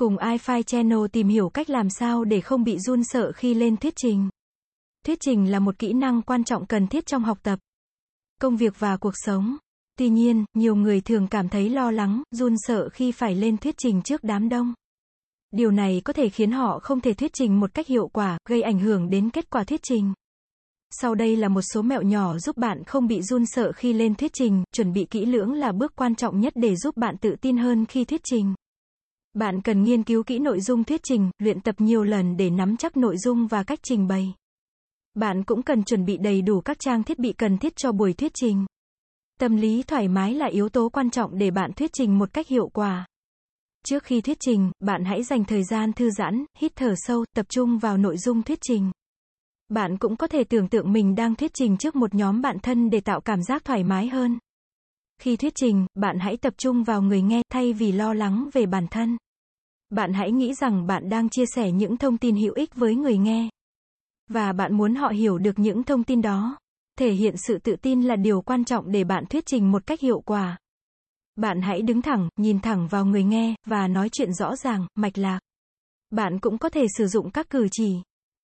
Cùng iFi Channel tìm hiểu cách làm sao để không bị run sợ khi lên thuyết trình. Thuyết trình là một kỹ năng quan trọng cần thiết trong học tập, công việc và cuộc sống. Tuy nhiên, nhiều người thường cảm thấy lo lắng, run sợ khi phải lên thuyết trình trước đám đông. Điều này có thể khiến họ không thể thuyết trình một cách hiệu quả, gây ảnh hưởng đến kết quả thuyết trình. Sau đây là một số mẹo nhỏ giúp bạn không bị run sợ khi lên thuyết trình, chuẩn bị kỹ lưỡng là bước quan trọng nhất để giúp bạn tự tin hơn khi thuyết trình. Bạn cần nghiên cứu kỹ nội dung thuyết trình, luyện tập nhiều lần để nắm chắc nội dung và cách trình bày. Bạn cũng cần chuẩn bị đầy đủ các trang thiết bị cần thiết cho buổi thuyết trình. Tâm lý thoải mái là yếu tố quan trọng để bạn thuyết trình một cách hiệu quả. Trước khi thuyết trình, bạn hãy dành thời gian thư giãn, hít thở sâu, tập trung vào nội dung thuyết trình. Bạn cũng có thể tưởng tượng mình đang thuyết trình trước một nhóm bạn thân để tạo cảm giác thoải mái hơn. Khi thuyết trình, bạn hãy tập trung vào người nghe thay vì lo lắng về bản thân. Bạn hãy nghĩ rằng bạn đang chia sẻ những thông tin hữu ích với người nghe. Và bạn muốn họ hiểu được những thông tin đó. Thể hiện sự tự tin là điều quan trọng để bạn thuyết trình một cách hiệu quả. Bạn hãy đứng thẳng, nhìn thẳng vào người nghe, và nói chuyện rõ ràng, mạch lạc. Bạn cũng có thể sử dụng các cử chỉ,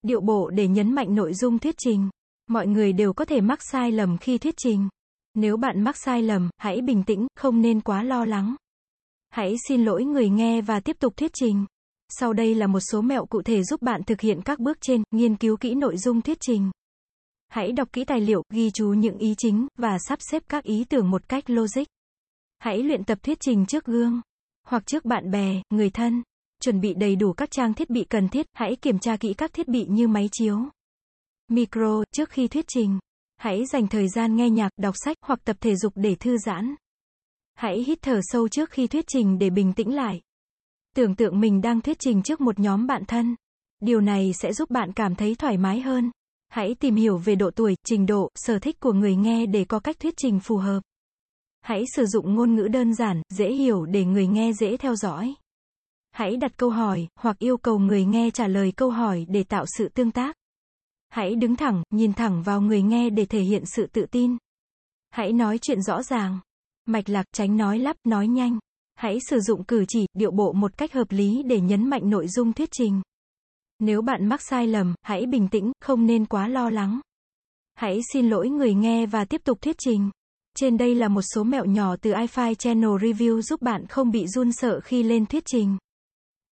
điệu bộ để nhấn mạnh nội dung thuyết trình. Mọi người đều có thể mắc sai lầm khi thuyết trình. Nếu bạn mắc sai lầm, hãy bình tĩnh, không nên quá lo lắng. Hãy xin lỗi người nghe và tiếp tục thuyết trình. Sau đây là một số mẹo cụ thể giúp bạn thực hiện các bước trên, nghiên cứu kỹ nội dung thuyết trình. Hãy đọc kỹ tài liệu, ghi chú những ý chính, và sắp xếp các ý tưởng một cách logic. Hãy luyện tập thuyết trình trước gương, hoặc trước bạn bè, người thân. Chuẩn bị đầy đủ các trang thiết bị cần thiết, hãy kiểm tra kỹ các thiết bị như máy chiếu, micro, trước khi thuyết trình. Hãy dành thời gian nghe nhạc, đọc sách hoặc tập thể dục để thư giãn. Hãy hít thở sâu trước khi thuyết trình để bình tĩnh lại. Tưởng tượng mình đang thuyết trình trước một nhóm bạn thân. Điều này sẽ giúp bạn cảm thấy thoải mái hơn. Hãy tìm hiểu về độ tuổi, trình độ, sở thích của người nghe để có cách thuyết trình phù hợp. Hãy sử dụng ngôn ngữ đơn giản, dễ hiểu để người nghe dễ theo dõi. Hãy đặt câu hỏi, hoặc yêu cầu người nghe trả lời câu hỏi để tạo sự tương tác. Hãy đứng thẳng, nhìn thẳng vào người nghe để thể hiện sự tự tin. Hãy nói chuyện rõ ràng, mạch lạc, tránh nói lắp, nói nhanh. Hãy sử dụng cử chỉ, điệu bộ một cách hợp lý để nhấn mạnh nội dung thuyết trình. Nếu bạn mắc sai lầm, hãy bình tĩnh, không nên quá lo lắng. Hãy xin lỗi người nghe và tiếp tục thuyết trình. Trên đây là một số mẹo nhỏ từ iFi Channel Review giúp bạn không bị run sợ khi lên thuyết trình.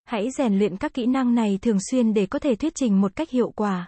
Hãy rèn luyện các kỹ năng này thường xuyên để có thể thuyết trình một cách hiệu quả.